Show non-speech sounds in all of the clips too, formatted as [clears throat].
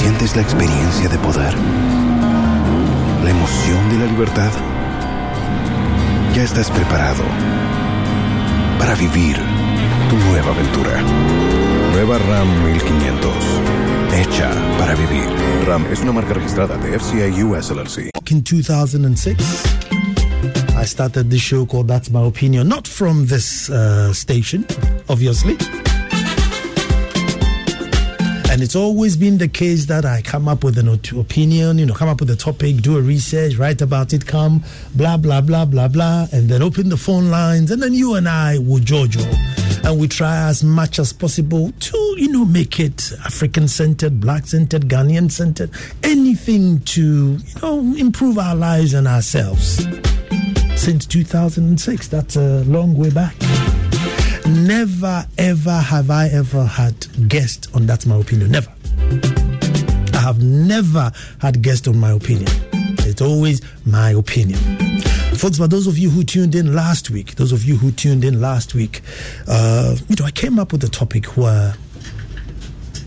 ¿Sientes la experiencia de poder? ¿La emoción de la libertad? Ya estás preparado para vivir tu nueva aventura. Nueva RAM 1500. Hecha para vivir. RAM es una marca registrada de FCI US LLC. In 2006, I started this show called That's My Opinion. Not from this uh, station, obviously. And it's always been the case that I come up with an opinion, you know, come up with a topic, do a research, write about it, come, blah, blah, blah, blah, blah, and then open the phone lines. And then you and I will Jojo. And we try as much as possible to, you know, make it African centered, black centered, Ghanaian centered, anything to, you know, improve our lives and ourselves. Since 2006, that's a long way back. Never, ever have I ever had guests on That's My Opinion. Never. I have never had guests on my opinion. It's always my opinion. Folks, but those of you who tuned in last week, those of you who tuned in last week, uh, you know, I came up with a topic where,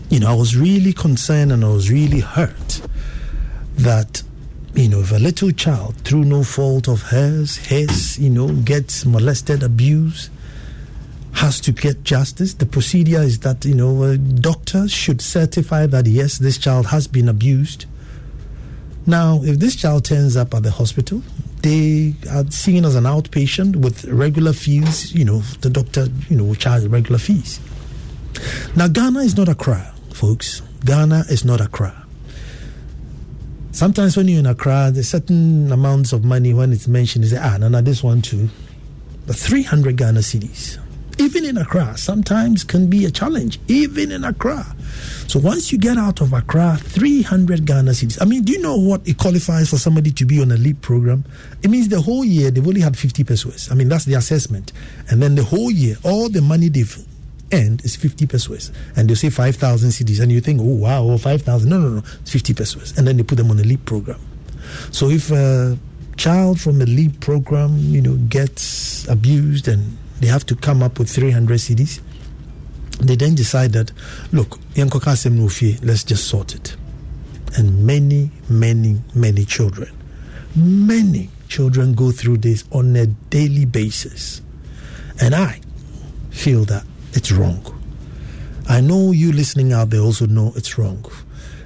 you know, I was really concerned and I was really hurt that you know, if a little child, through no fault of hers, his, you know, gets molested, abused, has to get justice. The procedure is that, you know, doctors should certify that, yes, this child has been abused. Now, if this child turns up at the hospital, they are seen as an outpatient with regular fees, you know, the doctor, you know, will charge regular fees. Now, Ghana is not a Accra, folks. Ghana is not a Accra. Sometimes when you're in Accra, there's certain amounts of money when it's mentioned, you say, ah, no, no, this one too. But 300 Ghana cedis even in Accra, sometimes can be a challenge, even in Accra. So once you get out of Accra, 300 Ghana cedis. I mean, do you know what it qualifies for somebody to be on a LEAP program? It means the whole year they've only had 50 pesos. I mean, that's the assessment. And then the whole year, all the money they've earned is 50 pesos. And they say 5,000 cedis. And you think, oh, wow, oh, 5,000. No, no, no, it's 50 pesos. And then they put them on a LEAP program. So if a child from a LEAP program, you know, gets abused and they have to come up with 300 cedis. They then decide that, look, let's just sort it. And many, many, many children, many children go through this on a daily basis. And I feel that it's wrong. I know you listening out there also know it's wrong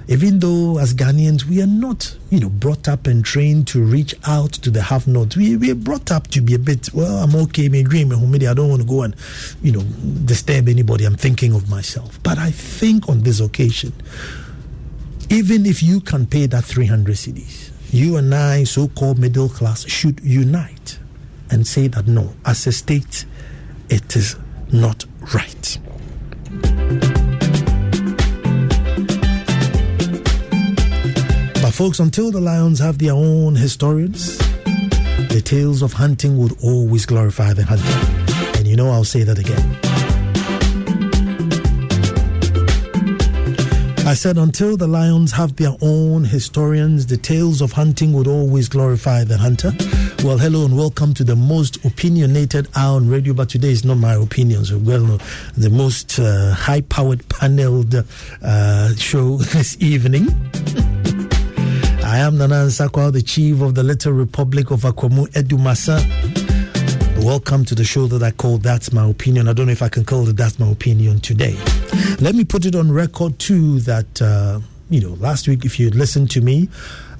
even though as Ghanaians we are not, you know, brought up and trained to reach out to the half notes. We we are brought up to be a bit, well, I'm okay, me dream, I don't want to go and, you know, disturb anybody. I'm thinking of myself. But I think on this occasion, even if you can pay that 300 cedis, you and I, so called middle class, should unite and say that no, as a state, it is not right. Folks, until the lions have their own historians, the tales of hunting would always glorify the hunter. And you know, I'll say that again. I said, until the lions have their own historians, the tales of hunting would always glorify the hunter. Well, hello and welcome to the most opinionated hour on radio, but today is not my opinions. Well, the most uh, high powered paneled uh, show [laughs] this evening. I am Nana Ansah Kwao, the chief of the Little Republic of Akwamu Adumasa. Welcome to the show that I call That's My Opinion. I don't know if I can call it That's My Opinion today. Let me put it on record too that, uh, you know, last week, if you listened to me,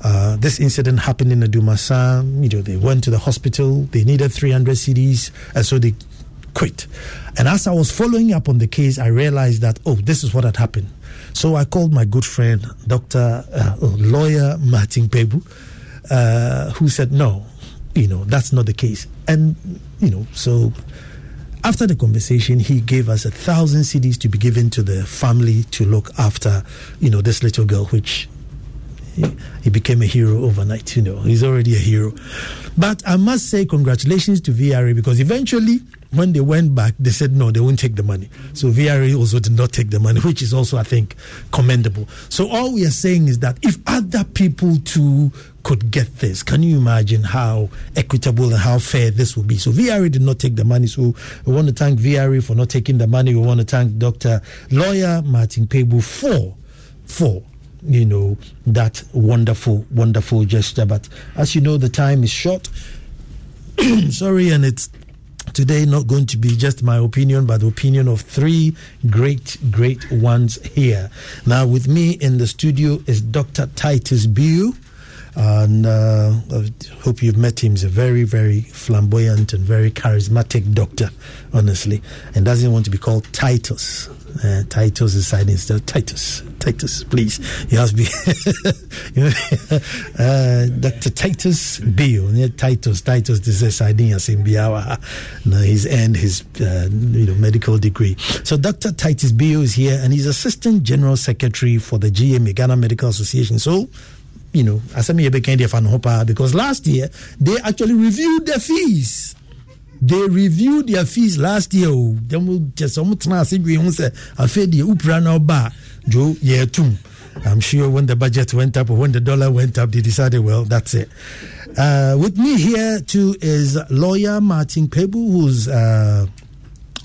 uh, this incident happened in Adumasa. You know, they went to the hospital, they needed 300 cedis, and so they quit. And as I was following up on the case, I realized that, oh, this is what had happened. So I called my good friend, Dr. Uh, lawyer Martin Kpebu, uh, who said, no, you know, that's not the case. And, you know, so after the conversation, he gave us a thousand cedis to be given to the family to look after, you know, this little girl, which he, he became a hero overnight. You know, he's already a hero. But I must say, congratulations to VRA because eventually, when they went back, they said no, they won't take the money. So VRA also did not take the money, which is also, I think, commendable. So all we are saying is that if other people too could get this, can you imagine how equitable and how fair this will be? So VRA did not take the money. So we want to thank VRA for not taking the money. We want to thank Dr. Lawyer Martin Kpebu for for you know that wonderful wonderful gesture but as you know the time is short [clears throat] sorry and it's today not going to be just my opinion but the opinion of three great great ones here now with me in the studio is dr titus Beyuo and uh, I hope you've met him. He's a very, very flamboyant and very charismatic doctor, honestly, and doesn't want to be called Titus. Uh, Titus is signing still Titus. Titus, please. [laughs] You have to be uh, Dr. Titus Bill. Yeah, Titus, Titus, this is signing as in Biawa. Now he's earned his uh, you know medical degree. So Dr. Titus Bill is here, and he's Assistant General Secretary for the GMA Ghana Medical Association. So you know, fa no ho because last year they actually reviewed the fees they reviewed their fees last year o dɛm kyɛ sɛ ɔmo tena ase dwe ho sɛ afei deɛ wopira na ɔba a I'm sure when the budget went up or when the dollar went up, they decided, well, that's it. Uh, with me here too is lawyer Martin Kpebu, who's, uh,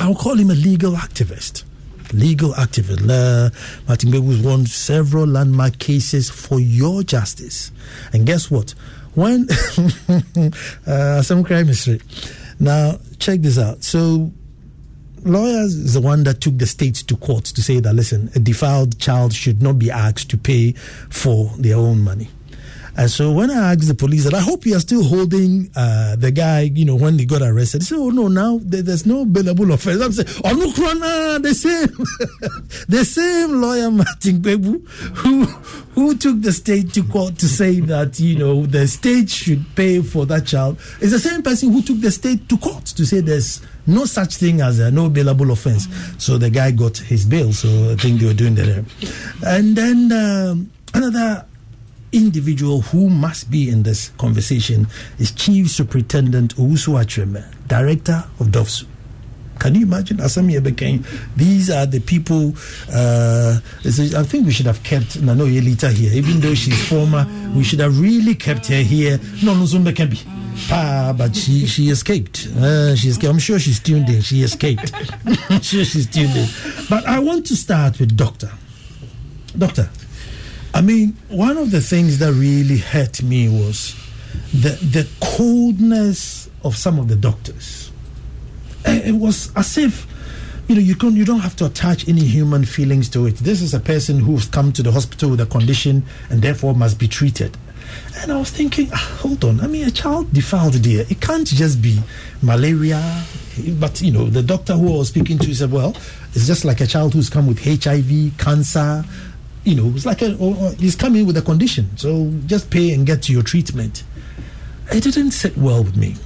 I'll call him a legal activist legal activist. Uh, Martin Kpebu won several landmark cases for your justice. And guess what? When [laughs] uh, some crime history. Now, check this out. So, lawyers is the one that took the state to court to say that, listen, a defiled child should not be asked to pay for their own money. And so when I asked the police that I hope you are still holding uh, the guy, you know, when he got arrested, they said, "Oh no, now there's no bailable offense." I'm saying, "Oh no, the same, [laughs] the same lawyer [laughs] Martin Kpebu, who who took the state to court to say that you know the state should pay for that child is the same person who took the state to court to say there's no such thing as a no bailable offense. So the guy got his bail. So I think they were doing that. And then um, another individual who must be in this conversation is Chief Superintendent Owusua Kyeremeh, Director of DOVVSU. Can you imagine? Asami Ebekeng. These are the people. Uh, I think we should have kept Nano Yelita here, even though she's former. We should have really kept her here. No, no, be. Ah, but she she escaped. Uh, she escaped. I'm sure she's tuned in. She escaped. [laughs] I'm sure she's tuned in. But I want to start with Doctor. Doctor, I mean, one of the things that really hurt me was the the coldness of some of the doctors. It was as if you know you can you don't have to attach any human feelings to it. This is a person who's come to the hospital with a condition and therefore must be treated. And I was thinking, ah, hold on. I mean, a child defiled there. It can't just be malaria. But you know, the doctor who I was speaking to said, well, it's just like a child who's come with HIV, cancer, you know, it's like a, he's coming with a condition, so just pay and get your treatment. It didn't sit well with me.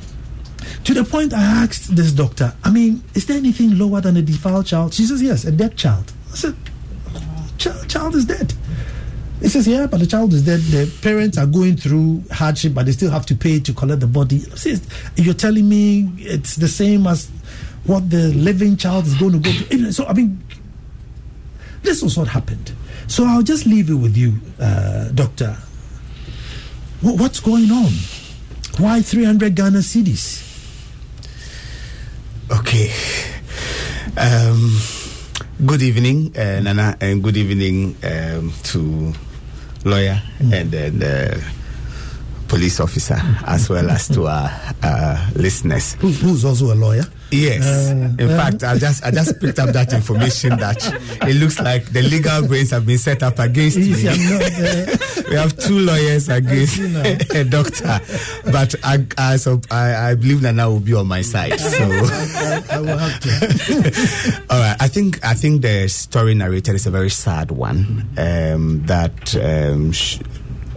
To the point I asked this doctor, I mean, is there anything lower than a defiled child? She says, yes, a dead child. I said, child, child is dead. He says, yeah, but the child is dead. The parents are going through hardship, but they still have to pay to collect the body. Says, you're telling me it's the same as what the living child is going to go through. So, I mean, this was what happened. So I'll just leave it with you, uh, Doctor. what's going on? Why 300 Ghana cedis? Okay. Um, good evening, uh, Nana, and good evening um, to lawyer mm. and then uh, police officer, as well as to our uh, listeners. who's also a lawyer? Yes. Uh, in uh, fact, I just I just picked up that information that it looks like the legal brains have been set up against me. [laughs] we have two lawyers against [laughs] a doctor, but I I, so I, I believe Nana will be on my side. So [laughs] I, I, will have to. All right. I think I think the story narrated is a very sad one. Um, that. Um, sh-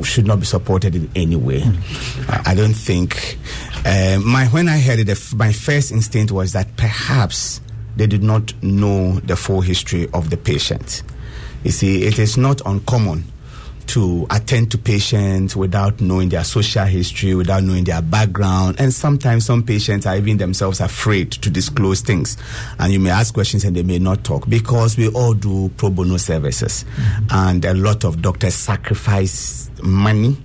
should not be supported in any way. Mm. I don't think. Uh, my when I heard it, my first instinct was that perhaps they did not know the full history of the patient. You see, it is not uncommon to attend to patients without knowing their social history, without knowing their background. And sometimes some patients are even themselves afraid to disclose things. And you may ask questions and they may not talk because we all do pro bono services. Mm-hmm. And a lot of doctors sacrifice money.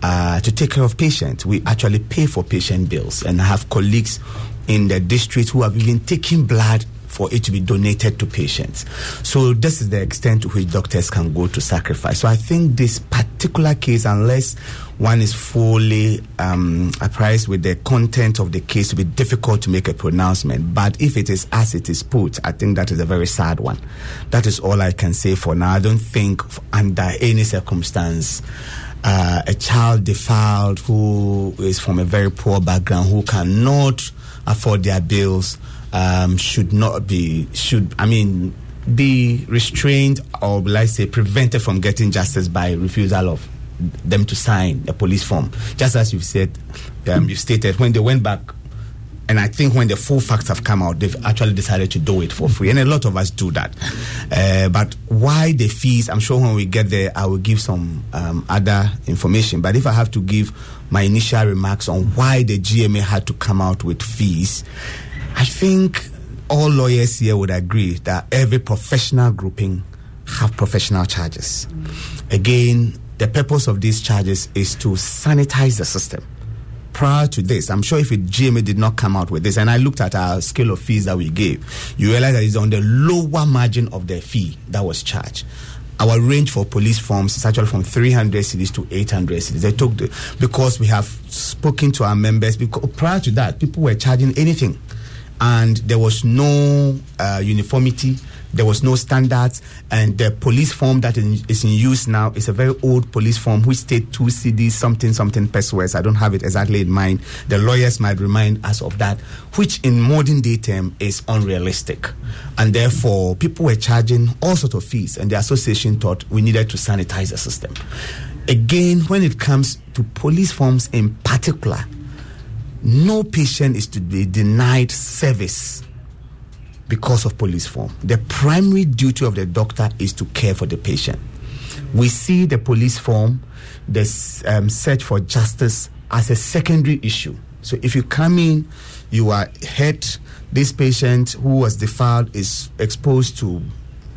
Uh, to take care of patients, we actually pay for patient bills, and I have colleagues in the district who have even taken blood for it to be donated to patients. So this is the extent to which doctors can go to sacrifice. So I think this particular case, unless one is fully um, apprised with the content of the case, to be difficult to make a pronouncement. But if it is as it is put, I think that is a very sad one. That is all I can say for now. I don't think under any circumstance. Uh, a child defiled who is from a very poor background who cannot afford their bills um, should not be should I mean be restrained or let's say prevented from getting justice by refusal of them to sign a police form. Just as you've said, um, you've stated when they went back and I think when the full facts have come out, they've actually decided to do it for free. And a lot of us do that. Uh, but why the fees? I'm sure when we get there, I will give some um, other information. But if I have to give my initial remarks on why the GMA had to come out with fees, I think all lawyers here would agree that every professional grouping have professional charges. Again, the purpose of these charges is to sanitize the system. Prior to this, I'm sure if it, GMA did not come out with this, and I looked at our scale of fees that we gave, you realize that it's on the lower margin of the fee that was charged our range for police forms is actually from 300 cedis to 800 cedis. They took the, because we have spoken to our members. Because prior to that, people were charging anything and there was no uh, uniformity there was no standards and the police form that is in use now is a very old police form which state two cedis something something pesos i don't have it exactly in mind. The lawyers might remind us of that which in modern day term is unrealistic. And therefore people were charging all sorts of fees and the association thought we needed to sanitize the system. Again when it comes to police forms in particular no patient is to be denied service because of police form. The primary duty of the doctor is to care for the patient. We see the police form, the um, search for justice, as a secondary issue. So if you come in, you are hurt, this patient who was defiled is exposed to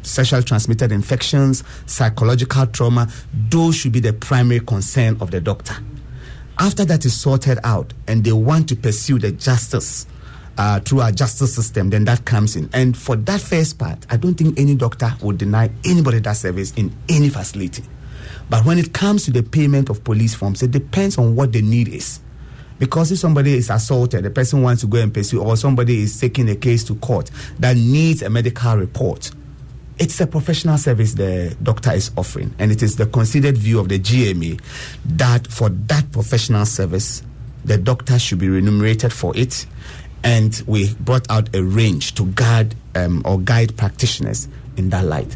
sexual transmitted infections, psychological trauma, those should be the primary concern of the doctor. After that is sorted out and they want to pursue the justice uh, through our justice system, then that comes in. And for that first part, I don't think any doctor would deny anybody that service in any facility. But when it comes to the payment of police forms, it depends on what the need is. Because if somebody is assaulted, the person wants to go and pursue, or somebody is taking a case to court that needs a medical report, it's a professional service the doctor is offering, and it is the considered view of the GMA that for that professional service, the doctor should be remunerated for it. And we brought out a range to guard um, or guide practitioners in that light.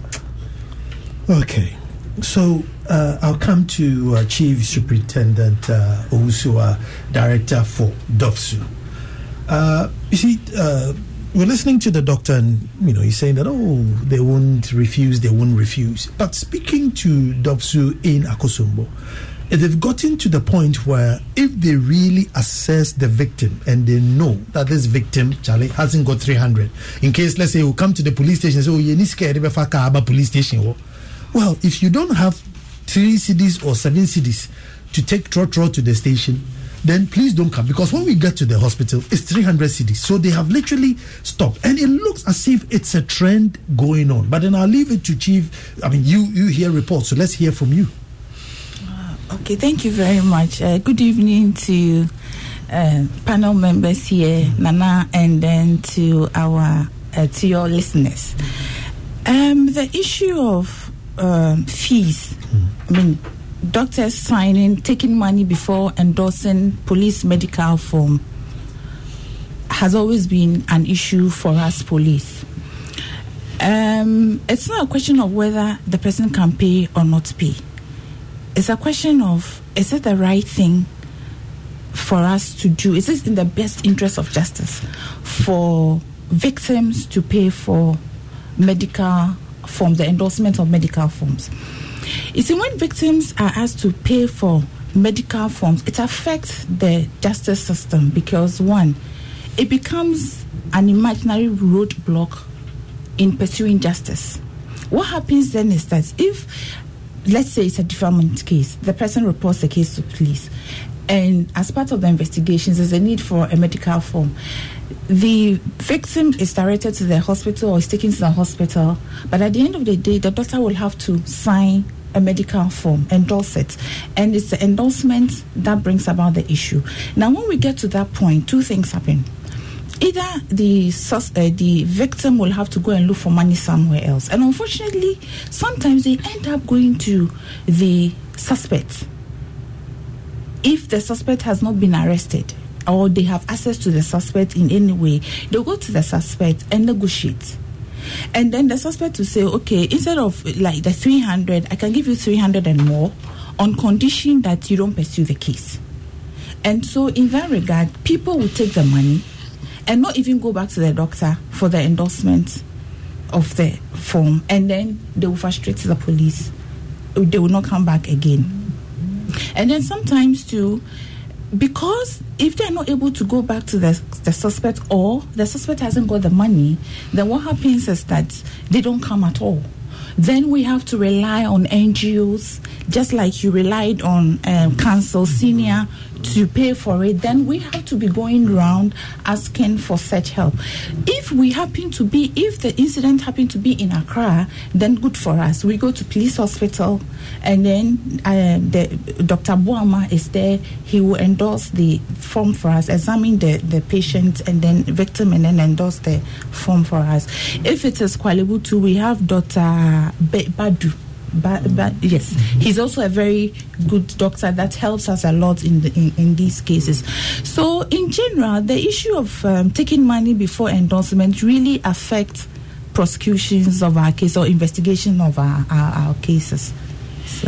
Okay. So uh, I'll come to uh, Chief Superintendent uh, Owusua, Director for DOVVSU. Uh, you see, uh, we're listening to the doctor, and you know he's saying that oh they won't refuse, they won't refuse. But speaking to DOVVSU in Akosombo, they've gotten to the point where if they really assess the victim and they know that this victim Charlie hasn't got 300, in case let's say we come to the police station and say oh you need scared car about police station. Well, if you don't have three cedis or seven cedis to take trotro to the station then please don't come because when we get to the hospital, it's 300 cedis. So they have literally stopped, and it looks as if it's a trend going on. But then I'll leave it to Chief. I mean, you you hear reports, so let's hear from you. Uh, okay, thank you very much. Uh, good evening to uh, panel members here, Nana, and then to our uh, to your listeners. Um, the issue of um, fees. Mm. I mean doctors signing, taking money before endorsing police medical form has always been an issue for us police. Um, it's not a question of whether the person can pay or not pay. It's a question of is it the right thing for us to do? Is it in the best interest of justice for victims to pay for medical forms, the endorsement of medical forms? You see, when victims are asked to pay for medical forms, it affects the justice system because one, it becomes an imaginary roadblock in pursuing justice. What happens then is that if, let's say, it's a defilement case, the person reports the case to police, and as part of the investigations, there's a need for a medical form. The victim is directed to the hospital or is taken to the hospital, but at the end of the day, the doctor will have to sign a medical form, endorse it, and it's the endorsement that brings about the issue. Now, when we get to that point, two things happen. Either the sus- uh, the victim will have to go and look for money somewhere else. And unfortunately sometimes they end up going to the suspect if the suspect has not been arrested or they have access to the suspect in any way they'll go to the suspect and negotiate. And then the suspect will say okay instead of like the 300 i can give you 300 and more on condition that you don't pursue the case. And so in that regard people will take the money and not even go back to the doctor for the endorsement of the form. And then they will frustrate the police. They will not come back again. And then sometimes too because if they're not able to go back to the, the suspect or the suspect hasn't got the money then what happens is that they don't come at all. Then we have to rely on ngos just like you relied on um, counsel senior to pay for it, then we have to be going around asking for such help. If we happen to be, if the incident happened to be in Accra, then good for us. We go to police hospital, and then uh, the Dr. Buama is there. He will endorse the form for us, examine the, the patient and then victim, and then endorse the form for us. If it is Bu Tu, we have Dr. Badu but, but yes, he's also a very good doctor that helps us a lot in, the, in, in these cases. So, in general, the issue of um, taking money before endorsement really affects prosecutions of our case or investigation of our, our, our cases. So,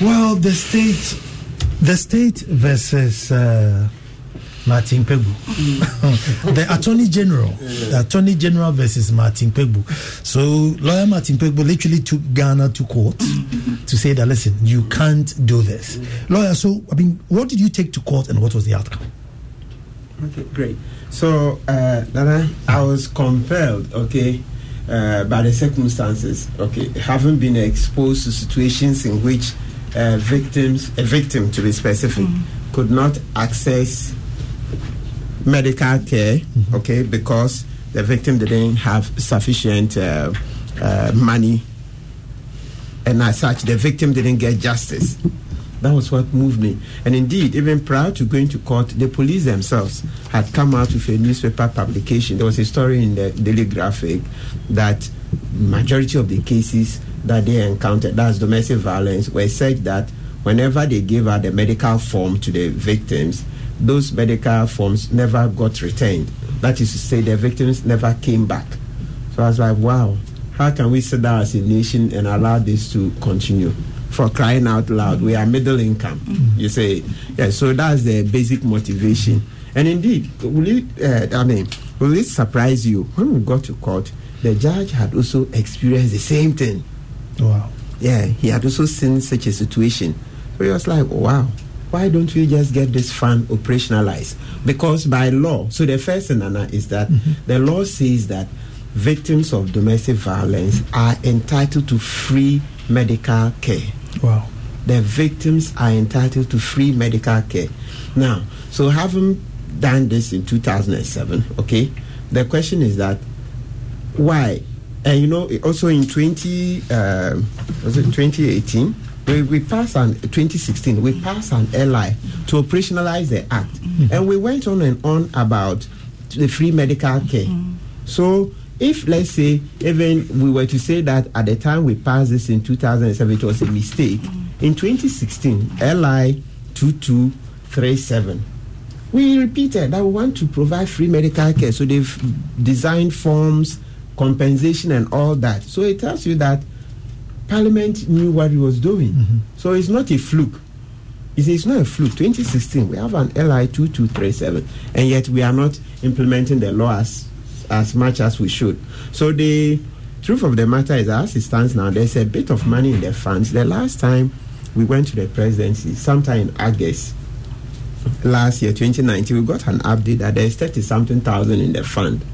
well, the state, the state versus. Uh, Martin Kpebu. [laughs] the Attorney General, the Attorney General versus Martin Kpebu. So lawyer Martin Kpebu literally took Ghana to court to say that listen, you can't do this. Lawyer, so I mean, what did you take to court and what was the outcome? Okay, great. So, uh, Nana, I was compelled, okay, uh, by the circumstances, okay, having been exposed to situations in which uh, victims, a victim to be specific, mm. could not access medical care, mm-hmm. okay, because the victim didn't have sufficient uh, uh, money, and as such, the victim didn't get justice. That was what moved me. And indeed, even prior to going to court, the police themselves had come out with a newspaper publication. There was a story in the Daily Graphic that majority of the cases that they encountered, that's domestic violence, were said that whenever they gave out the medical form to the victims, those medical forms never got retained. That is to say, the victims never came back. So I was like, wow, how can we sit down as a nation and allow this to continue? For crying out loud, we are middle income. Mm-hmm. You say, yeah. So that's the basic motivation. And indeed, will it? Uh, I mean, will it surprise you when we got to court? The judge had also experienced the same thing. Wow. Yeah, he had also seen such a situation. He was like, wow why don't we just get this fund operationalized? Because by law, so the first thing, Anna, is that mm-hmm. the law says that victims of domestic violence are entitled to free medical care. Wow. The victims are entitled to free medical care. Now, so having done this in 2007, okay, the question is that why? And you know, also in 20, uh, was it 2018? We, we passed an 2016 we passed an LI to operationalize the act mm-hmm. and we went on and on about the free medical care mm-hmm. so if let's say even we were to say that at the time we passed this in 2007 it was a mistake mm-hmm. in 2016 LI 2237 we repeated that we want to provide free medical care so they've designed forms compensation and all that so it tells you that Parliament knew what he was doing. Mm-hmm. So it's not a fluke. It's, it's not a fluke. 2016, we have an LI 2237, and yet we are not implementing the law as, as much as we should. So the truth of the matter is, as it stands now, there's a bit of money in the funds. The last time we went to the presidency, sometime in August last year, 2019, we got an update that there's 30 something thousand in the fund.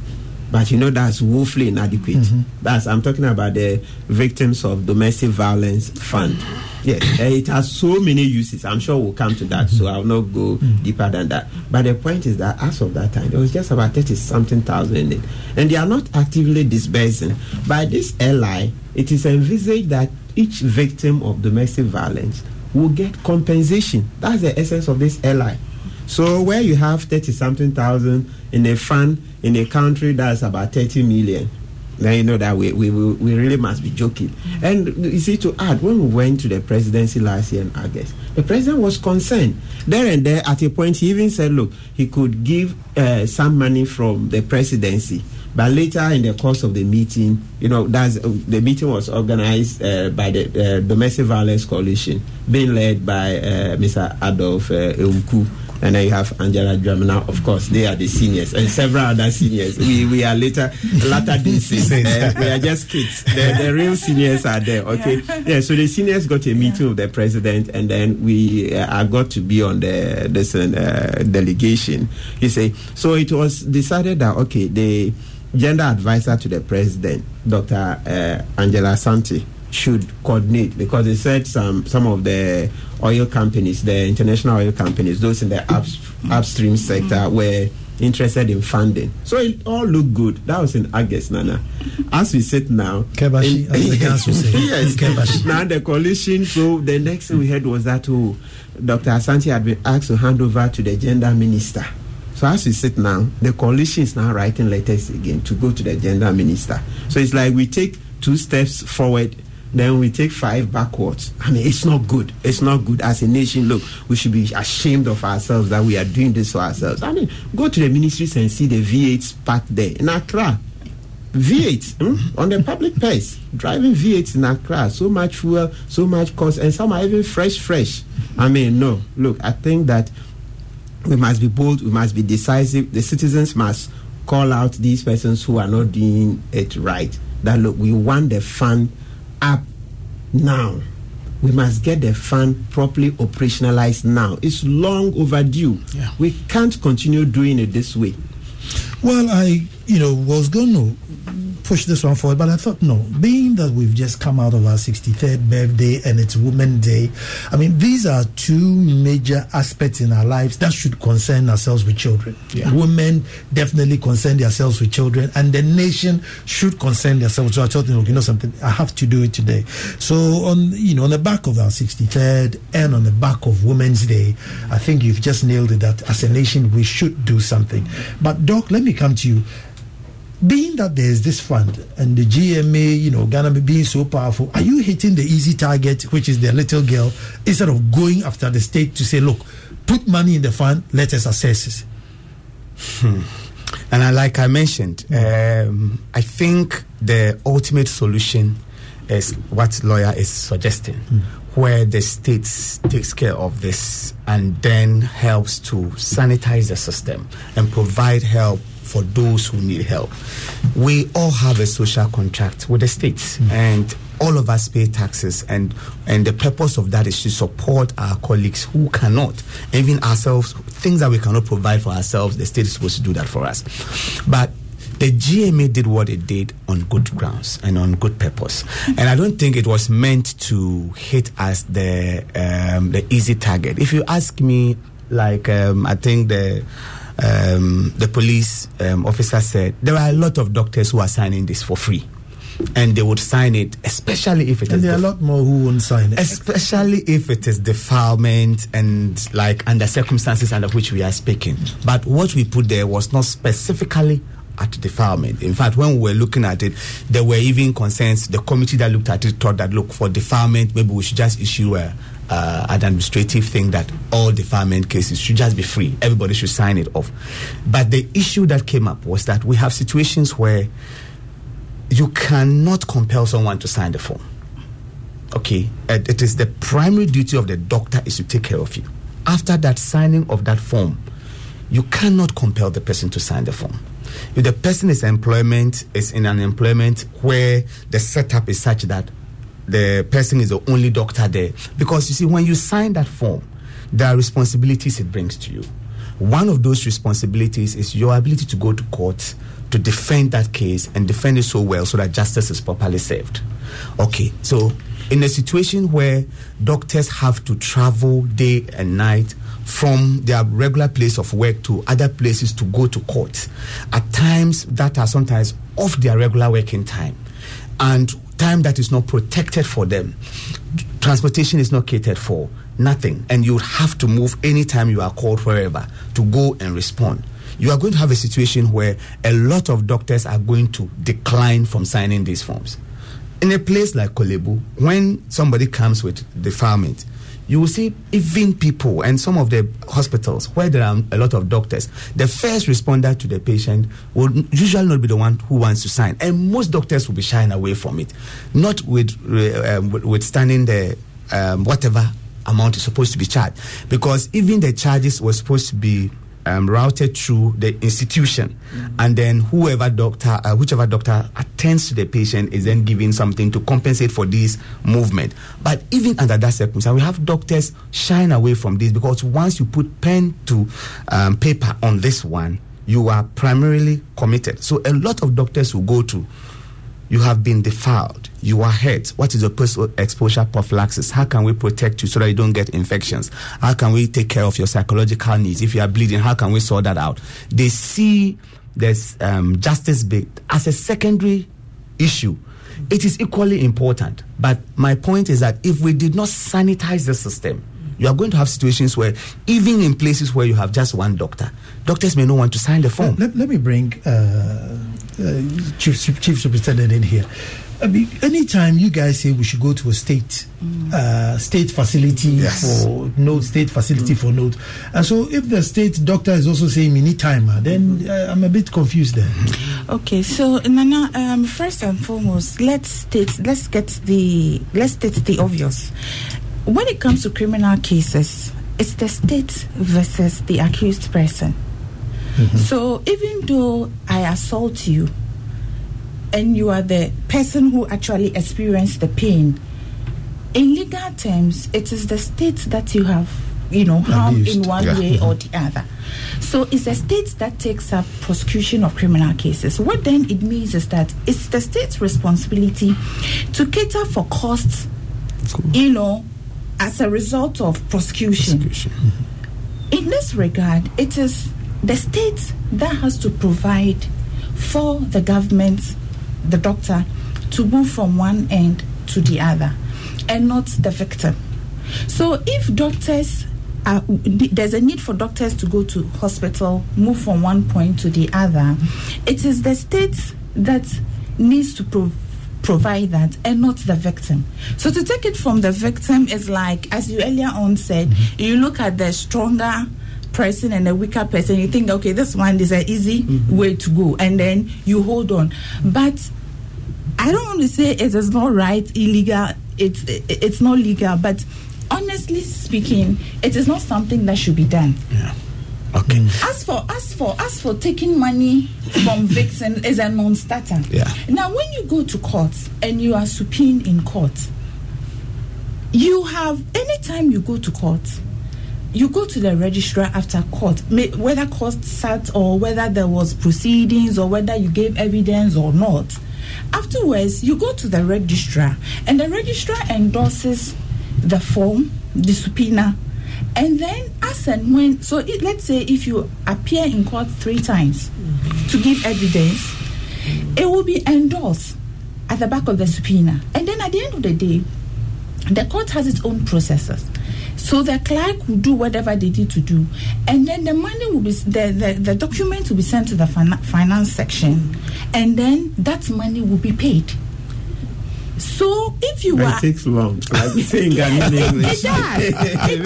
But you know, that's woefully inadequate. Mm-hmm. That's, I'm talking about the Victims of Domestic Violence Fund. Yes, eh, it has so many uses. I'm sure we'll come to that, so I'll not go deeper than that. But the point is that as of that time, there was just about 30 something thousand in it. And they are not actively disbursing. By this LI, it is envisaged that each victim of domestic violence will get compensation. That's the essence of this LI. So where you have 30 something thousand in a fund in a country that's about 30 million, then you know that we, we, we really must be joking. And you see, to add, when we went to the presidency last year in August, the president was concerned. There and there, at a point, he even said, look, he could give uh, some money from the presidency. But later in the course of the meeting, you know, that's, uh, the meeting was organized uh, by the uh, Domestic Violence Coalition, being led by uh, Mr. Adolf uh. And then you have Angela Dwamena, of course, they are the seniors, and several other seniors. We we are later, latter days, uh, we are just kids. The, the real seniors are there, okay? Yeah. so the seniors got a meeting with the president, and then we uh, got to be on the this uh, delegation. You say, so it was decided that, okay, the gender advisor to the president, Dr. Uh, Angela Asante, should coordinate because they said some some of the oil companies, the international oil companies, those in the ups, upstream sector, mm. were interested in funding. So it all looked good. That was in August, Nana. As we sit now, Kebashi, in- as the Ghans would say. yes, Kebashi. now the coalition. So the next thing we heard was that oh, Dr. Asante had been asked to hand over to the gender minister. So as we sit now, the coalition is now writing letters again to go to the gender minister. So it's like we take two steps forward, then we take five backwards. I mean, it's not good. It's not good as a nation. Look, we should be ashamed of ourselves that we are doing this to ourselves. I mean, go to the ministries and see the V8s parked there in Accra. V8 hmm, on the public purse, driving V8 in Accra, so much fuel, so much cost, and some are even fresh, fresh. I mean, no, look, I think that we must be bold, we must be decisive. The citizens must call out these persons who are not doing it right. That look, we want the fund up now. We must get the fund properly operationalized now. It's long overdue. Yeah. We can't continue doing it this way. Well, I, you know, was going to push this one forward, but I thought, no, being that we've just come out of our 63rd birthday and it's Women's Day, I mean, these are two major aspects in our lives that should concern ourselves with children. Women definitely concern themselves with children, and the nation should concern themselves. So I thought, you know something, I have to do it today. So on, you know, on the back of our 63rd and on the back of Women's Day, I think you've just nailed it that as a nation we should do something. But Doc, let me come to you being that there's this fund and the GMA, you know, Ghana being so powerful, are you hitting the easy target, which is the little girl, instead of going after the state to say, look, put money in the fund, let us assess it? And I, like I mentioned, um, I think the ultimate solution is what lawyer is suggesting, where the state takes care of this and then helps to sanitize the system and provide help for those who need help. We all have a social contract with the state, and all of us pay taxes, and and the purpose of that is to support our colleagues who cannot, even ourselves, things that we cannot provide for ourselves. The state is supposed to do that for us, but. The GMA did what it did on good grounds and on good purpose, and I don't think it was meant to hit as the um, the easy target. If you ask me, like um, I think the um, the police um, officer said there are a lot of doctors who are signing this for free, and they would sign it, especially if it And is there are a lot more who won't sign it. especially if it is defilement and like under circumstances under which we are speaking. But what we put there was not specifically at defilement. In fact, when we were looking at it, there were even concerns. The committee that looked at it thought that look for defilement, maybe we should just issue a. Uh, an administrative thing that all defilement cases should just be free. Everybody should sign it off. But the issue that came up was that we have situations where you cannot compel someone to sign the form okay it, is the primary duty of the doctor is to take care of you after that signing of that form you cannot compel the person to sign the form If the person is employment is in an employment where the setup is such that the person is the only doctor there, because you see, when you sign that form, there are responsibilities it brings to you. One of those responsibilities is your ability to go to court to defend that case and defend it so well so that justice is properly served. Okay, so in a situation where doctors have to travel day and night from their regular place of work to other places to go to court, at times that are sometimes off their regular working time and time that is not protected for them. Transportation is not catered for, nothing. And you have to move anytime you are called wherever to go and respond. You are going to have a situation where a lot of doctors are going to decline from signing these forms. In a place like Korle Bu, when somebody comes with defilement, you will see even people and some of the hospitals where there are a lot of doctors, the first responder to the patient will usually not be the one who wants to sign, and most doctors will be shying away from it, not with uh, um, withstanding the um, whatever amount is supposed to be charged, because even the charges were supposed to be um, routed through the institution, mm-hmm. and then whoever doctor, uh, whichever doctor attends to the patient, is then giving something to compensate for this movement. But even under that circumstance, we have doctors shying away from this because once you put pen to um, paper on this one, you are primarily committed. So a lot of doctors will go to you have been defiled, you are hurt. What is the post exposure prophylaxis? How can we protect you so that you don't get infections? How can we take care of your psychological needs? If you are bleeding, how can we sort that out? They see this um, justice bit as a secondary issue. It is equally important. But my point is that if we did not sanitize the system, you are going to have situations where, even in places where you have just one doctor, doctors may not want to sign the form. Let, let me bring uh, uh, Chief, Chief Superintendent in here. I mean, anytime you guys say we should go to a state mm. uh, state facility yes. for note, state facility mm. for note, and so if the state doctor is also saying we need timer, then uh, I'm a bit confused there. [laughs] Okay, so Nana, um, first and foremost, let's state, let's get the let's state the obvious when it comes to criminal cases, it's the state versus the accused person. Mm-hmm. So even though I assault you and you are the person who actually experienced the pain, in legal terms, it is the state that you have, you know, harmed in one yeah. way mm-hmm. or the other. So it's the state that takes up prosecution of criminal cases. What then it means is that it's the state's responsibility to cater for costs, cool. you know, as a result of prosecution. prosecution. Mm-hmm. In this regard, it is the state that has to provide for the government, the doctor, to move from one end to the other, and not the victim. So if doctors are, there's a need for doctors to go to hospital, move from one point to the other, it is the state that needs to provide provide that and not the victim. So to take it from the victim is like, as you earlier on said, mm-hmm. you look at the stronger person and a weaker person, you think, okay, this one is an easy mm-hmm. way to go, and then you hold on. But I don't want to say it is not right, illegal, it's it's not legal, but honestly speaking, it is not something that should be done. Yeah. Okay. Mm. As for as for as for taking money from [laughs] Vixen is a non-starter. Yeah. Now, when you go to court and you are subpoenaed in court, you have anytime you go to court, you go to the registrar after court, whether court sat or whether there was proceedings or whether you gave evidence or not. Afterwards, you go to the registrar, and the registrar endorses the form, the subpoena, and then as and when so it, let's say if you appear in court three times mm-hmm. to give evidence it will be endorsed at the back of the subpoena. And then at the end of the day the court has its own processes. So the clerk will do whatever they need to do. And then the money will be the, the, the document will be sent to the finance section. And then that money will be paid so if you are, it takes long. Like [laughs] saying in English. It does. [laughs] It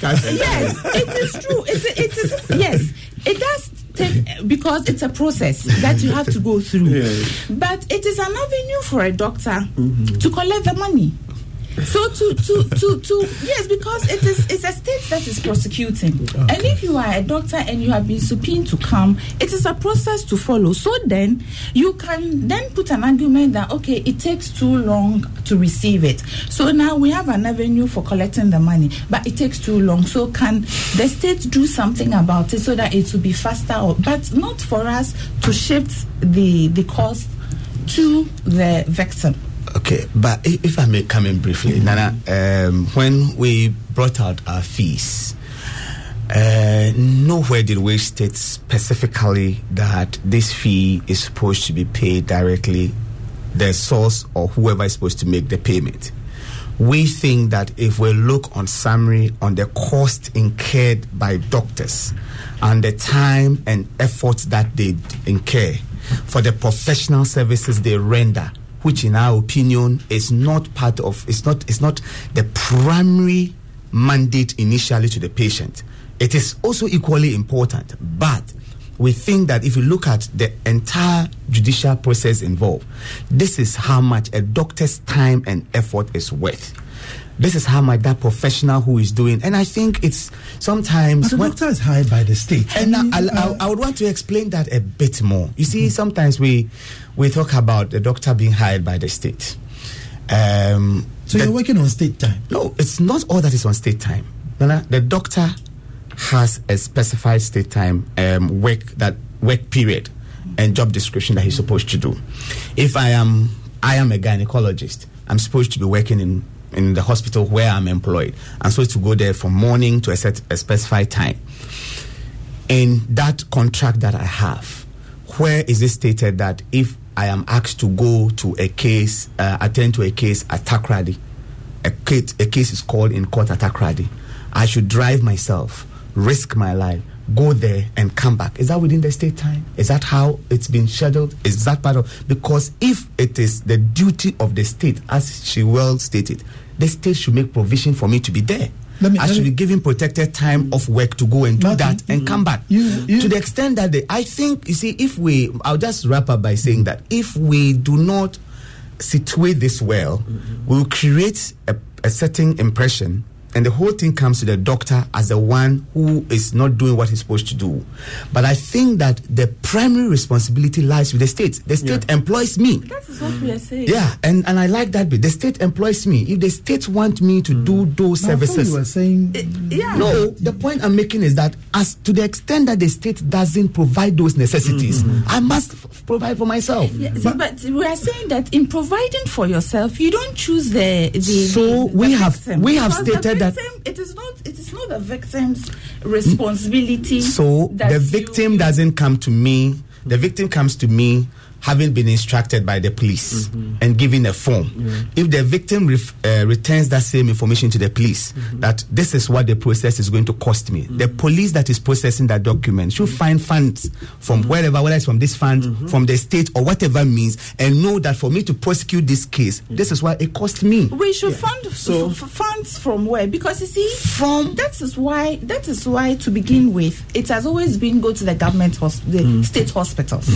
does. yes, it is true. It, it is yes. It does take because it's a process that you have to go through. [laughs] Yes. But it is an avenue for a doctor mm-hmm. to collect the money. So to to to to yes, because it is it's a state that is prosecuting, okay. and if you are a doctor and you have been subpoenaed to come, it is a process to follow. So then you can then put an argument that okay, it takes too long to receive it. So now we have an avenue for collecting the money, but it takes too long. So can the state do something about it so that it will be faster, or, but not for us to shift the the cost to the victim. Okay, but if I may come in briefly, mm-hmm. Nana, um, when we brought out our fees, uh, nowhere did we state specifically that this fee is supposed to be paid directly the source or whoever is supposed to make the payment. We think that if we look on summary on the cost incurred by doctors and the time and effort that they incur for the professional services they render, which in our opinion is not part of it's not it's not the primary mandate initially to the patient. It is also equally important, but we think that if you look at the entire judicial process involved, this is how much a doctor's time and effort is worth this is how my that professional who is doing. And I think it's sometimes. But the doctor is hired by the state. And I, I, I, I, would want to explain that a bit more. You see, mm-hmm. sometimes we we talk about the doctor being hired by the state. Um, so the, you're working on state time? No, it's not all that is on state time. The doctor has a specified state time um, work that work period and job description that he's supposed to do. If I am I am a gynecologist, I'm supposed to be working in in the hospital where I'm employed. I'm supposed to go there from morning to a, set, a specified time. In that contract that I have, where is it stated that if I am asked to go to a case, uh, attend to a case at Takoradi, a case, a case is called in court at Takoradi, I should drive myself, risk my life, go there and come back. Is that within the state time? Is that how it's been scheduled? Is that part of because if it is the duty of the state, as she well stated, the state should make provision for me to be there. Me, I should be given protected time of work to go and do Martin, that and come back. You, you, to the extent that they, I think, you see, if we, I'll just wrap up by saying that if we do not situate this well, mm-hmm. we'll create a, a certain impression and the whole thing comes to the doctor as the one who is not doing what he's supposed to do. But I think that the primary responsibility lies with the state. The state yeah. employs me. That is what we are saying. Yeah, and, and I like that bit. The state employs me. If the state want me to mm. do those services, you were saying, it, yeah. No, the point I'm making is that as to the extent that the state doesn't provide those necessities, mm-hmm. I must f- provide for myself. Yes, but, but, we are saying that in providing for yourself, you don't choose the the. So the, we have we have stated that it is not it is not the victim's responsibility. So the victim you, doesn't come to me. The victim comes to me having been instructed by the police mm-hmm. and given a form. Mm-hmm. If the victim ref, uh, returns that same information to the police, mm-hmm. that this is what the process is going to cost me, the mm-hmm. police that is processing that document should find funds from mm-hmm. wherever, whether it's from this fund, mm-hmm. from the state, or whatever means, and know that for me to prosecute this case, this is what it cost me. We should yeah. fund so, f- funds from where? Because you see, from that is why that is why to begin with, it has always been go to the government, hos- the state hospitals.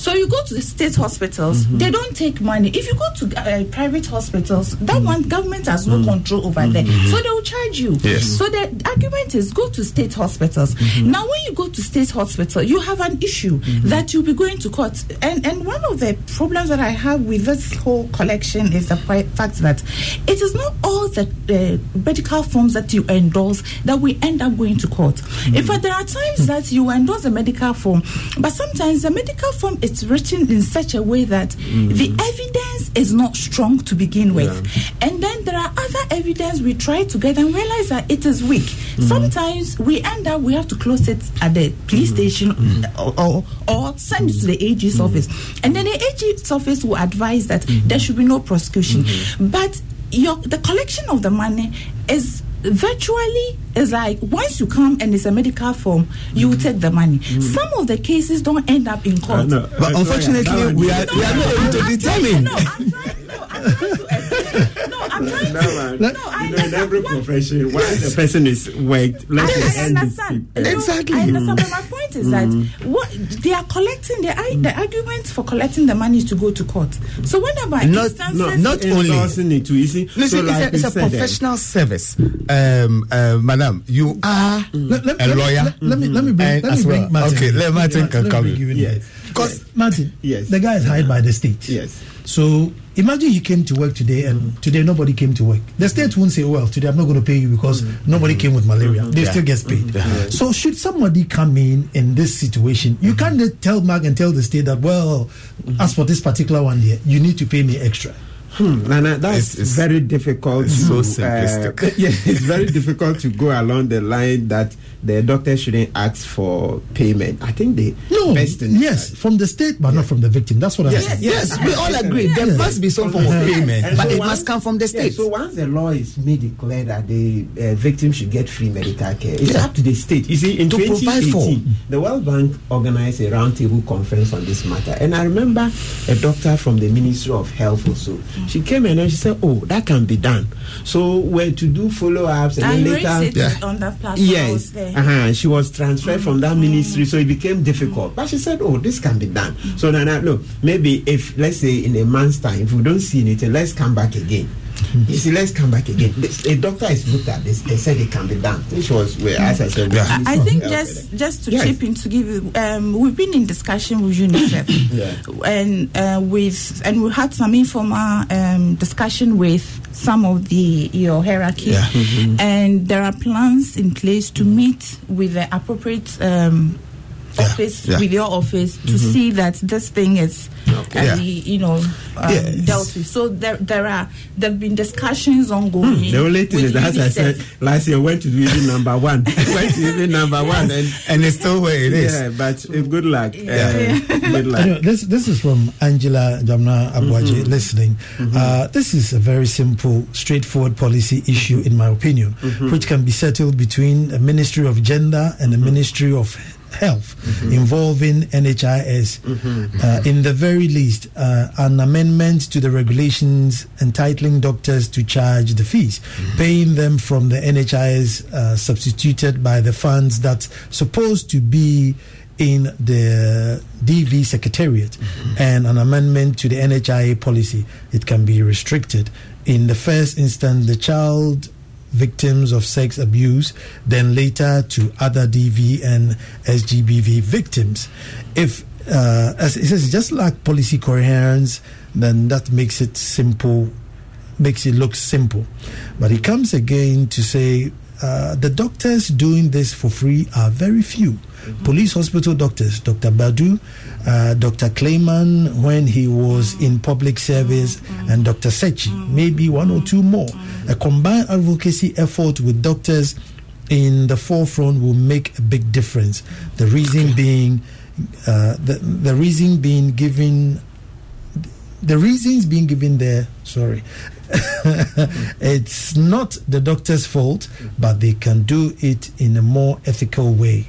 So you go to the state hospitals, mm-hmm. they don't take money. If you go to uh, private hospitals, that mm-hmm. one government has no mm-hmm. control over there, mm-hmm. so they will charge you. Yes. So the argument is go to state hospitals. Mm-hmm. Now, when you go to state hospital, you have an issue that you'll be going to court. And and one of the problems that I have with this whole collection is the fact that it is not all the uh, medical forms that you endorse that we end up going to court. In fact, there are times that you endorse a medical form, but sometimes the medical form is written in in such a way that mm. the evidence is not strong to begin with. Yeah. And then there are other evidence we try to get and realize that it is weak. Mm. Sometimes we end up, we have to close it at the police mm. station mm. or, or, or, send it to the AG's mm. office. And then the AG's office will advise that mm-hmm. there should be no prosecution. Mm-hmm. But your, the collection of the money is virtually it's like once you come and it's a medical form, you mm-hmm. take the money. Mm-hmm. Some of the cases don't end up in court. Uh, no, but unfortunately, we are, we are not able to determine. No, I'm trying, no, to. No, No, to. man. Let- No, I You know, in every understand. profession, once the person is worked, let the I, I end is understand. prepared. No, Exactly. I understand. But my point is that what they are collecting the ar- the argument for collecting the money is to go to court. So whenever Not- instances, no, not only- it too. You see, Listen, so like it's, a, it's a said, eh, professional service. Um, uh, madam, you are Let, let- a let me- lawyer. Let, let me let me bring let me as bring well. Martin. Okay, let Martin Let can me come bring in. you in Yes. Because Martin, Yes. the guy is hired by the state. Yes. So imagine you came to work today and mm-hmm. today nobody came to work. The state won't say, well, today I'm not going to pay you because mm-hmm. nobody came with malaria. They Yeah. still get paid. Mm-hmm. So should somebody come in in this situation, you can't tell Mark and tell the state that, well, as for this particular one here, you need to pay me extra. Hmm, Nana, uh, that's It's- it's- very difficult. it's to, so simplistic. Uh, [laughs] yeah, it's very difficult to go along the line that the doctor shouldn't ask for payment. I think they No, best thing. yes, from the state, but not from the victim. That's what I'm saying. yes, we all agree there must be some form of payment, And but so it once- must come from the yeah, state. so once the law is made it clear that the uh, victim should get free medical care, it's up to the state. You see, in To 2018, for. the World Bank organized a roundtable conference on this matter, and I remember a doctor from the Ministry of Health also. She came in and she said, "Oh, that can be done." So we're to do follow-ups, and I then raised later. it Yeah. on that platform. I was Yes, uh-huh. she was transferred from that ministry, so it became difficult. But she said, "Oh, this can be done." So then, I look, maybe if let's say in a month's time, if we don't see anything, let's come back again. You see, let's come back again. This- A doctor has looked at this. They said it can be done, which was, well, as I said, Yeah. I, I think just said just to Yes. chip in to give you, um, we've been in discussion with UNICEF, [coughs] and uh, with and we had some informal um, discussion with some of the your hierarchy, Yeah. and there are plans in place to meet with the appropriate. Um, Yeah, office yeah. with your office to see that this thing is Okay. uh, Yeah. you know um, Yes. dealt with so there there are there have been discussions ongoing Hmm, The only thing with is, as I said, last year went to even number one. went to even number one, and and it's still where it is. yeah, but uh, good luck. Yeah. Uh, good luck. Anyway, this this is from Angela Jamna Abuaje listening. Uh, this is a very simple, straightforward policy issue, in my opinion, which can be settled between the Ministry of Gender and the Ministry of Health, involving NHIS. Uh, in the very least, uh, an amendment to the regulations entitling doctors to charge the fees, paying them from the NHIS uh, substituted by the funds that's supposed to be in the DV Secretariat and an amendment to the NHIA policy. It can be restricted. In the first instance, the child victims of sex abuse, then later to other DV and SGBV victims. If uh, as it says, just like policy coherence, then that makes it simple makes it look simple. But he comes again to say uh, the doctors doing this for free are very few. Police hospital doctors, Dr. Badu, uh, Dr. Clayman when he was in public service, and Dr. Sechi, maybe one or two more. A combined advocacy effort with doctors in the forefront will make a big difference. The reason being, uh, the, the reason being given the reasons being given there, sorry, [laughs] it's not the doctor's fault, but they can do it in a more ethical way.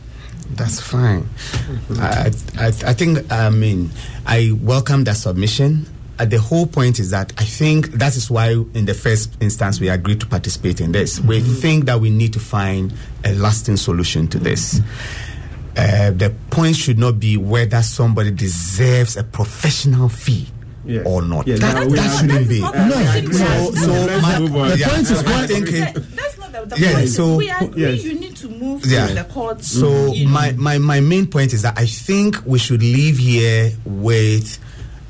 That's fine. I, I, I think, I mean, I welcome that submission. Uh, the whole point is that I think that is why, in the first instance, we agreed to participate in this. We think that we need to find a lasting solution to this. Uh, the point should not be whether somebody deserves a professional fee Yes. or not. Yes, that that that shouldn't be. not the so, so my. The yeah, point is I why- think that's not the, the Yeah, point. so- we agree Yes. you need to move Yeah. to the court. So you know. my, my my main point is that I think we should leave here with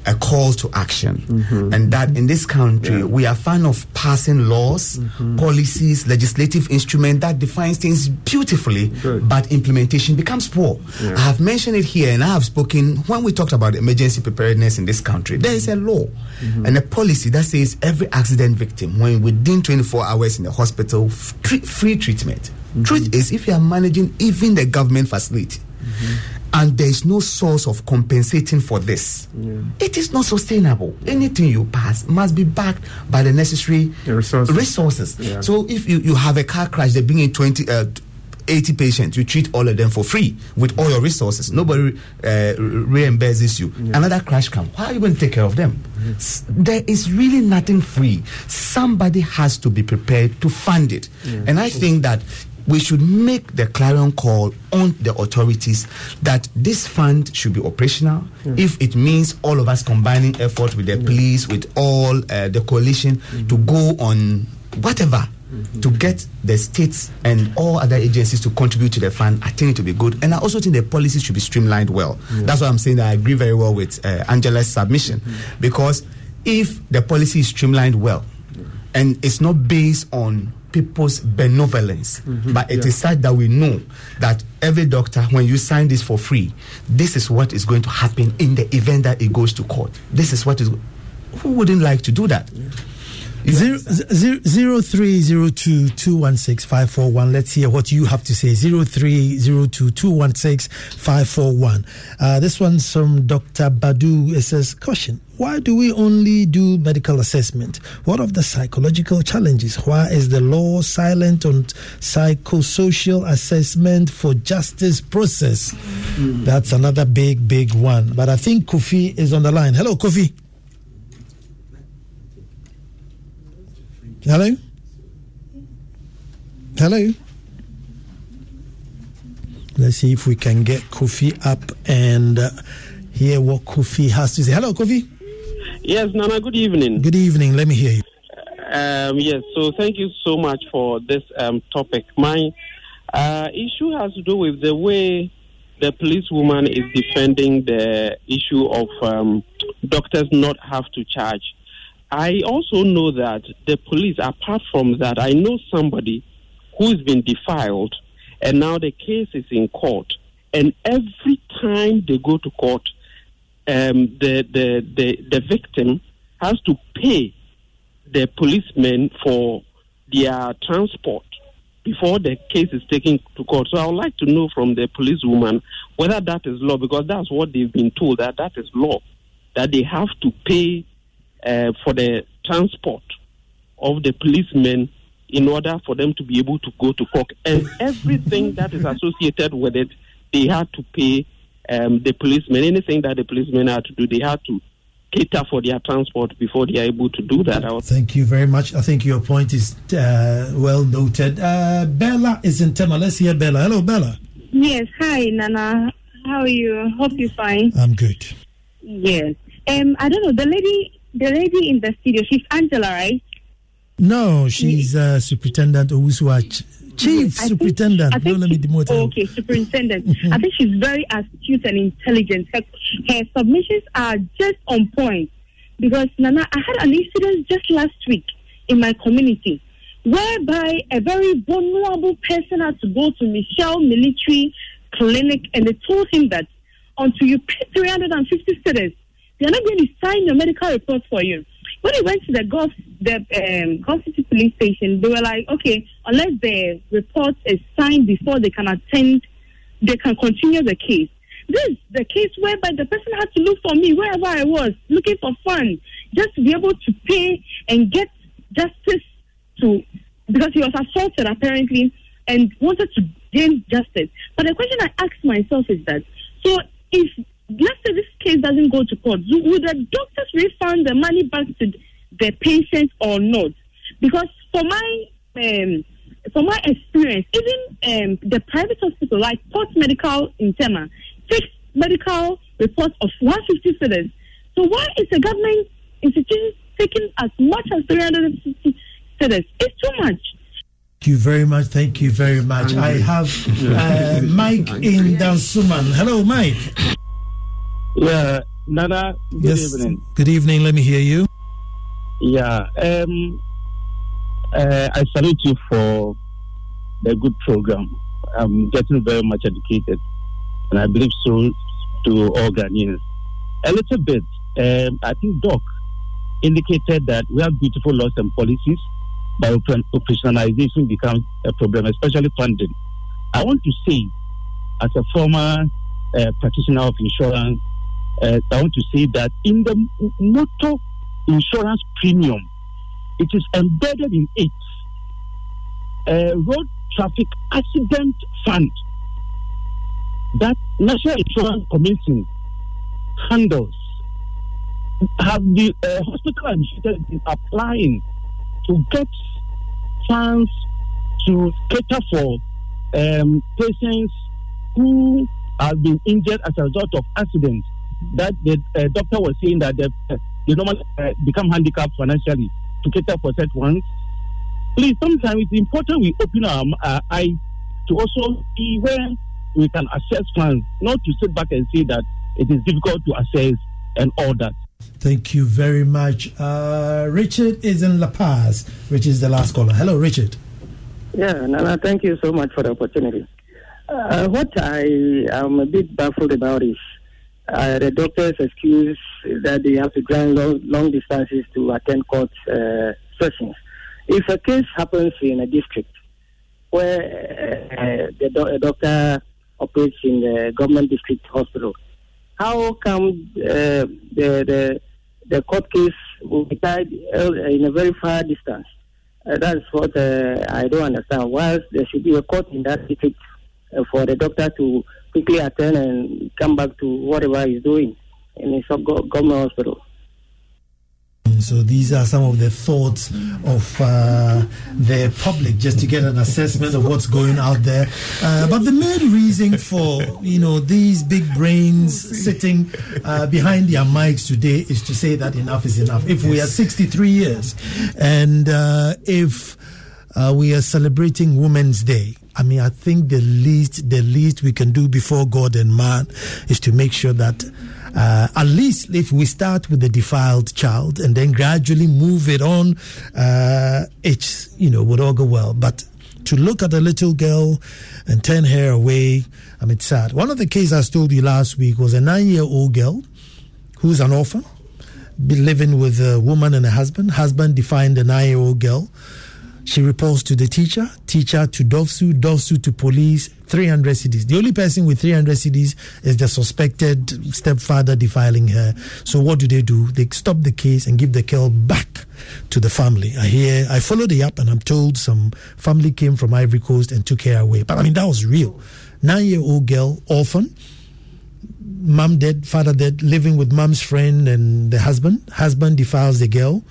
a call to action, mm-hmm. and that in this country we are fan of passing laws, mm-hmm. policies, legislative instrument that defines things beautifully, Good. but implementation becomes poor. I have mentioned it here, and I have spoken when we talked about emergency preparedness in this country. There is a law mm-hmm. and a policy that says every accident victim, when within 24 hours in the hospital, free treatment. Truth is, if you are managing even the government facility, and there is no source of compensating for this, it is not sustainable. Anything you pass must be backed by the necessary The resources. resources. Yeah. So if you, you have a car crash, they bring in 20, uh, 80 patients, you treat all of them for free with all your resources. Nobody uh, reimburses you. Yeah. Another crash comes. How are you going to take care of them? Mm-hmm. There is really nothing free. Somebody has to be prepared to fund it. Yeah. And I think that we should make the clarion call on the authorities that this fund should be operational mm. if it means all of us combining effort with the mm. police with all uh, the coalition mm-hmm. to go on whatever Mm-hmm. to get the states and all other agencies to contribute to the fund, I think it will be good. And I also think the policy should be streamlined well. Yeah. That's why I'm saying that I agree very well with uh, Angela's submission. Mm-hmm. Because if the policy is streamlined well yeah. and it's not based on people's benevolence. Mm-hmm, but it yeah. is such that we know that every doctor, when you sign this for free, this is what is going to happen in the event that it goes to court. This is what is. Who wouldn't like to do that? Yeah. Zero, zero, zero three zero two two one six five four one. Let's hear what you have to say. Zero three zero two two one six five four one. Uh, this one's from Dr. Badu. It says, "Caution: Why do we only do medical assessment? What of the psychological challenges? Why is the law silent on psychosocial assessment for justice process?" Mm. That's another big, big one. But I think Kofi is on the line. Hello, Kofi. Hello? Hello? Let's see if we can get Kofi up and uh, hear what Kofi has to say. Hello, Kofi. Yes, Nana, good evening. Good evening. Let me hear you. Um, yes, so thank you so much for this um, topic. My uh, issue has to do with the way the policewoman is defending the issue of um, doctors not have to charge I also know that the police, apart from that, I know somebody who's been defiled and now the case is in court. And every time they go to court, um, the, the, the, the victim has to pay the policeman for their transport before the case is taken to court. So I would like to know from the policewoman whether that is law, because that's what they've been told that that is law, that they have to pay uh, for the transport of the policemen in order for them to be able to go to court. And everything that is associated with it, they had to pay um, the policemen. Anything that the policemen had to do, they have to cater for their transport before they are able to do that. Thank you very much. I think your point is uh, well noted. Uh, Bella is in Tema. Let's hear Bella. Hello, Bella. Yes. Hi, Nana. How are you? Hope you're fine. I'm good. Yes. Um, I don't know. The lady the lady in the studio, she's Angela, right? No, she's uh, Superintendent Owusua. Chief Superintendent. Think, let me demote Okay, Superintendent. I mm-hmm. think she's very astute and intelligent. Her, her submissions are just on point. Because, Nana, I had an incident just last week in my community whereby a very vulnerable person had to go to Michel Military Clinic and they told him that until you pay 350 cedis, they're not going to sign your medical report for you. When he went to the Golf, the um, City police station, they were like, okay, unless the report is signed before they can attend, they can continue the case. This is the case whereby the person had to look for me wherever I was, looking for funds, just to be able to pay and get justice to, because he was assaulted apparently and wanted to gain justice. But the question I asked myself is that, so if let's say this case doesn't go to court, would the doctors refund the money back to the patient or not? Because for my um, my experience, even um, the private hospital like Port Medical in Tema takes medical reports of 150 cedis. So why is the government institution taking as much as 350 cedis? It's too much. Thank you very much. Thank you very much. I have uh, Mike in Dansoman. Hello, Mike. Yeah, Nana, good yes. evening. Good evening. Let me hear you. Yeah, um, uh, I salute you for the good program. I'm getting very much educated, and I believe so to all Ghanaians. A little bit, um, I think Doc indicated that we have beautiful laws and policies, but operationalization becomes a problem, especially funding. I want to say, as a former uh, practitioner of insurance uh, I want to say that in the motor insurance premium, it is embedded in it. Uh, road traffic accident fund that National Insurance Commission handles. Have the uh, hospital administrators been applying to get funds to cater for um, patients who have been injured as a result of accidents? That the uh, doctor was saying that they, uh, they normally uh, become handicapped financially to cater for such ones. Please, sometimes it's important we open our uh, eyes to also see where we can assess funds, not to sit back and say that it is difficult to assess and all that. Thank you very much. Uh, Richard is in Lapaz, which is the last caller. Hello, Richard. Yeah, Nana, thank you so much for the opportunity. Uh, what I am a bit baffled about is uh, the doctor's excuse that they have to drive long, long distances to attend court uh, sessions. If a case happens in a district where uh, the do- doctor operates in the government district hospital, how come uh, the, the the court case will be tied in a very far distance? Uh, that's what uh, I don't understand. Whilst there should be a court in that district uh, for the doctor to quickly attend and come back to whatever he's doing in his government hospital. So these are some of the thoughts of uh, the public, just to get an assessment of what's going out there. Uh, but the main reason for you know these big brains sitting uh, behind their mics today is to say that enough is enough. If we are 63 years, and uh, if uh, we are celebrating Women's Day. I mean, I think the least the least we can do before God and man is to make sure that uh, at least if we start with the defiled child and then gradually move it on, uh, it's, you know, would all go well. But to look at a little girl and turn her away, I mean, it's sad. One of the cases I told you last week was a nine year old girl who's an orphan, living with a woman and a husband. Husband defiled the nine year old girl. She reports to the teacher, teacher to DOVVSU, DOVVSU to police, 300 cedis. The only person with 300 cedis is the suspected stepfather defiling her. So what do they do? They stop the case and give the girl back to the family. I hear, I followed the app and I'm told some family came from Ivory Coast and took her away. But I mean, that was real. Nine year old girl, orphan, mom dead, father dead, living with mom's friend and the husband. Husband defiles the girl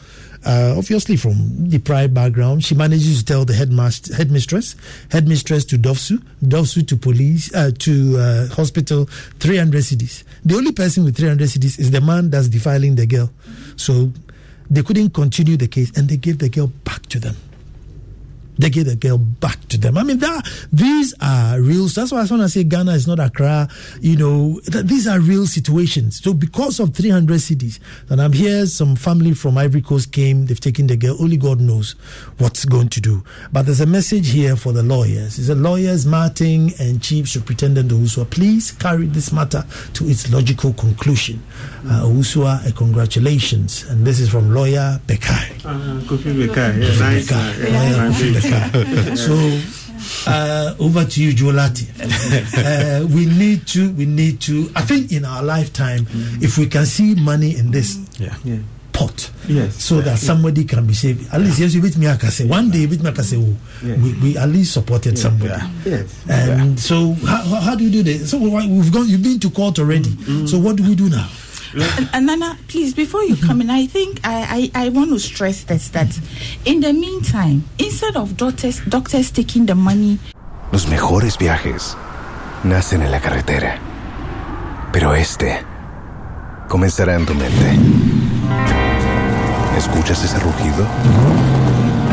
uh, obviously from deprived background. She manages to tell the headmaster, headmistress, headmistress to DOVVSU, DOVVSU to police, uh, to uh, hospital, 300 cedis. The only person with 300 cedis is the man that's defiling the girl. So they couldn't continue the case and they gave the girl back to them they give the girl back to them. I mean, that these are real. That's why I want to say Ghana is not Accra. You know, these are real situations. So because of 300 cedis, and I'm here, some family from Ivory Coast came. They've taken the girl. Only God knows what's going to do. But there's a message here for the lawyers. It's the lawyers, Martin and Chief Superintendent Owusu. Please carry this matter to its logical conclusion. Uh, Owusu, congratulations. And this is from lawyer Bekai. Uh, Kofi Bekai. Yeah, nice. Bekai. [laughs] so uh, over to you, Jolati. [laughs] uh, we need to, we need to. I think in our lifetime, mm-hmm. if we can see money in this yeah. Yeah. pot, yes, so that somebody can be saved. At least yes, you with me, I can say one day with me, I can say, oh, we, we at least supported somebody. Yes. And so, how, how do you do this? So we've gone. You've been to court already. Mm-hmm. So what do we do now? And, Nana, please, before you come in, I think I, I, I want to stress this that in the meantime, instead of doctors, doctors taking the money. Los mejores viajes nacen en la carretera, pero este comenzará en tu mente. ¿Escuchas ese rugido?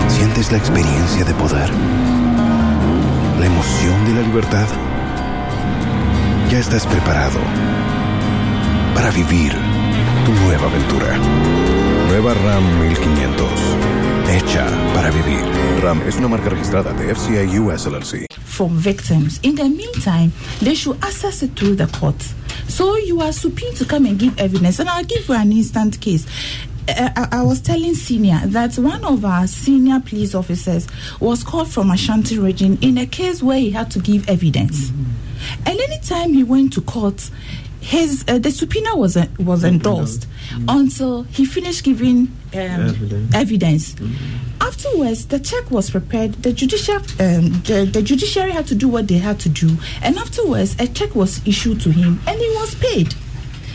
¿Sientes la experiencia de poder? ¿La emoción de la libertad? Ya estás preparado para vivir tu nueva aventura. Nueva RAM 1500. Hecha para vivir. RAM es una marca registrada de US LLC. For victims. In the meantime, they should access it through the courts. So you are supposed to come and give evidence. And I'll give you an instant case. Uh, I, I, was telling senior that one of our senior police officers was called from Ashanti region in a case where he had to give evidence. Mm-hmm. And anytime he went to court, his uh, the subpoena was uh, was endorsed mm-hmm. until he finished giving um, evidence. evidence. Mm-hmm. afterwards, the check was prepared. The judicial, um, the, the judiciary had to do what they had to do, and afterwards, a check was issued to him, and he was paid.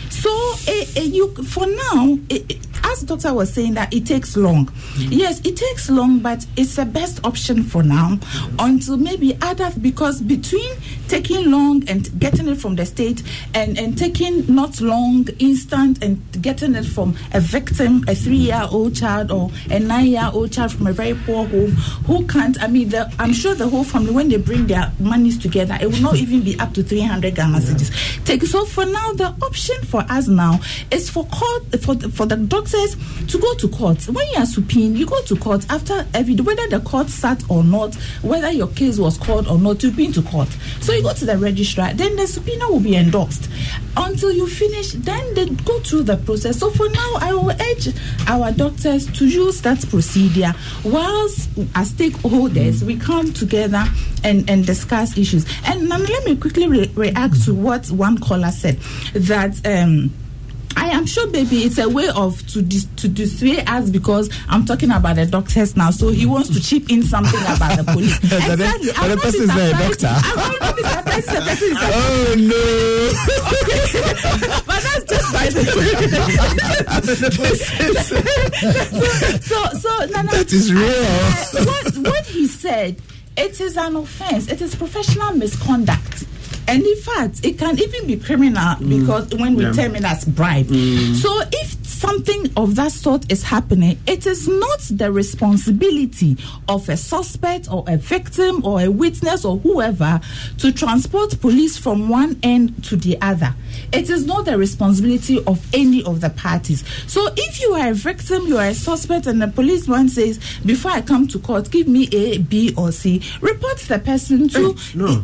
So, uh, you for now, uh, as doctor was saying that it takes long. Mm-hmm. Yes, it takes long, but it's the best option for now until maybe other because between taking long and getting it from the state and and taking not long, instant and getting it from a victim, a three-year-old child or a nine-year-old child from a very poor home who can't. I mean, the, I'm sure the whole family when they bring their monies together, it will not [laughs] even be up to 300 Ghana cedis. Yeah. Take so for now, the option for us now is for court for for the doctors to go to court. When you are subpoenaed, you go to court after every whether the court sat or not, whether your case was called or not, you've been to court. So you go to the registrar, then the subpoena will be endorsed. Until you finish, then they go through the process. So for now, I will urge our doctors to use that procedure whilst as stakeholders we come together and, and discuss issues. And let me quickly re- react to what one caller said that um, I am sure, baby, it's a way of to dis- to dissuade us because I'm talking about the doctors now. So he wants to chip in something about the police. [laughs] exactly. but the person is a doctor. I will not be surprised the person is a Oh no! okay, [laughs] but that's just by the [laughs] so, so so no, no. That is real. Uh, what what he said, it is an offense. It is professional misconduct and in fact, it can even be criminal mm. because when we yeah. term it as bribe. Mm. So if something of that sort is happening, it is not the responsibility of a suspect or a victim or a witness or whoever to transport police from one end to the other. It is not the responsibility of any of the parties. So if you are a victim, you are a suspect, and the policeman says, Before I come to court, give me A, B, or C, report the person to. Hey, no,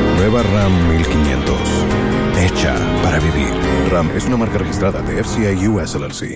Nueva RAM 1500. Hecha para vivir. RAM es una marca registrada de FCA US LLC.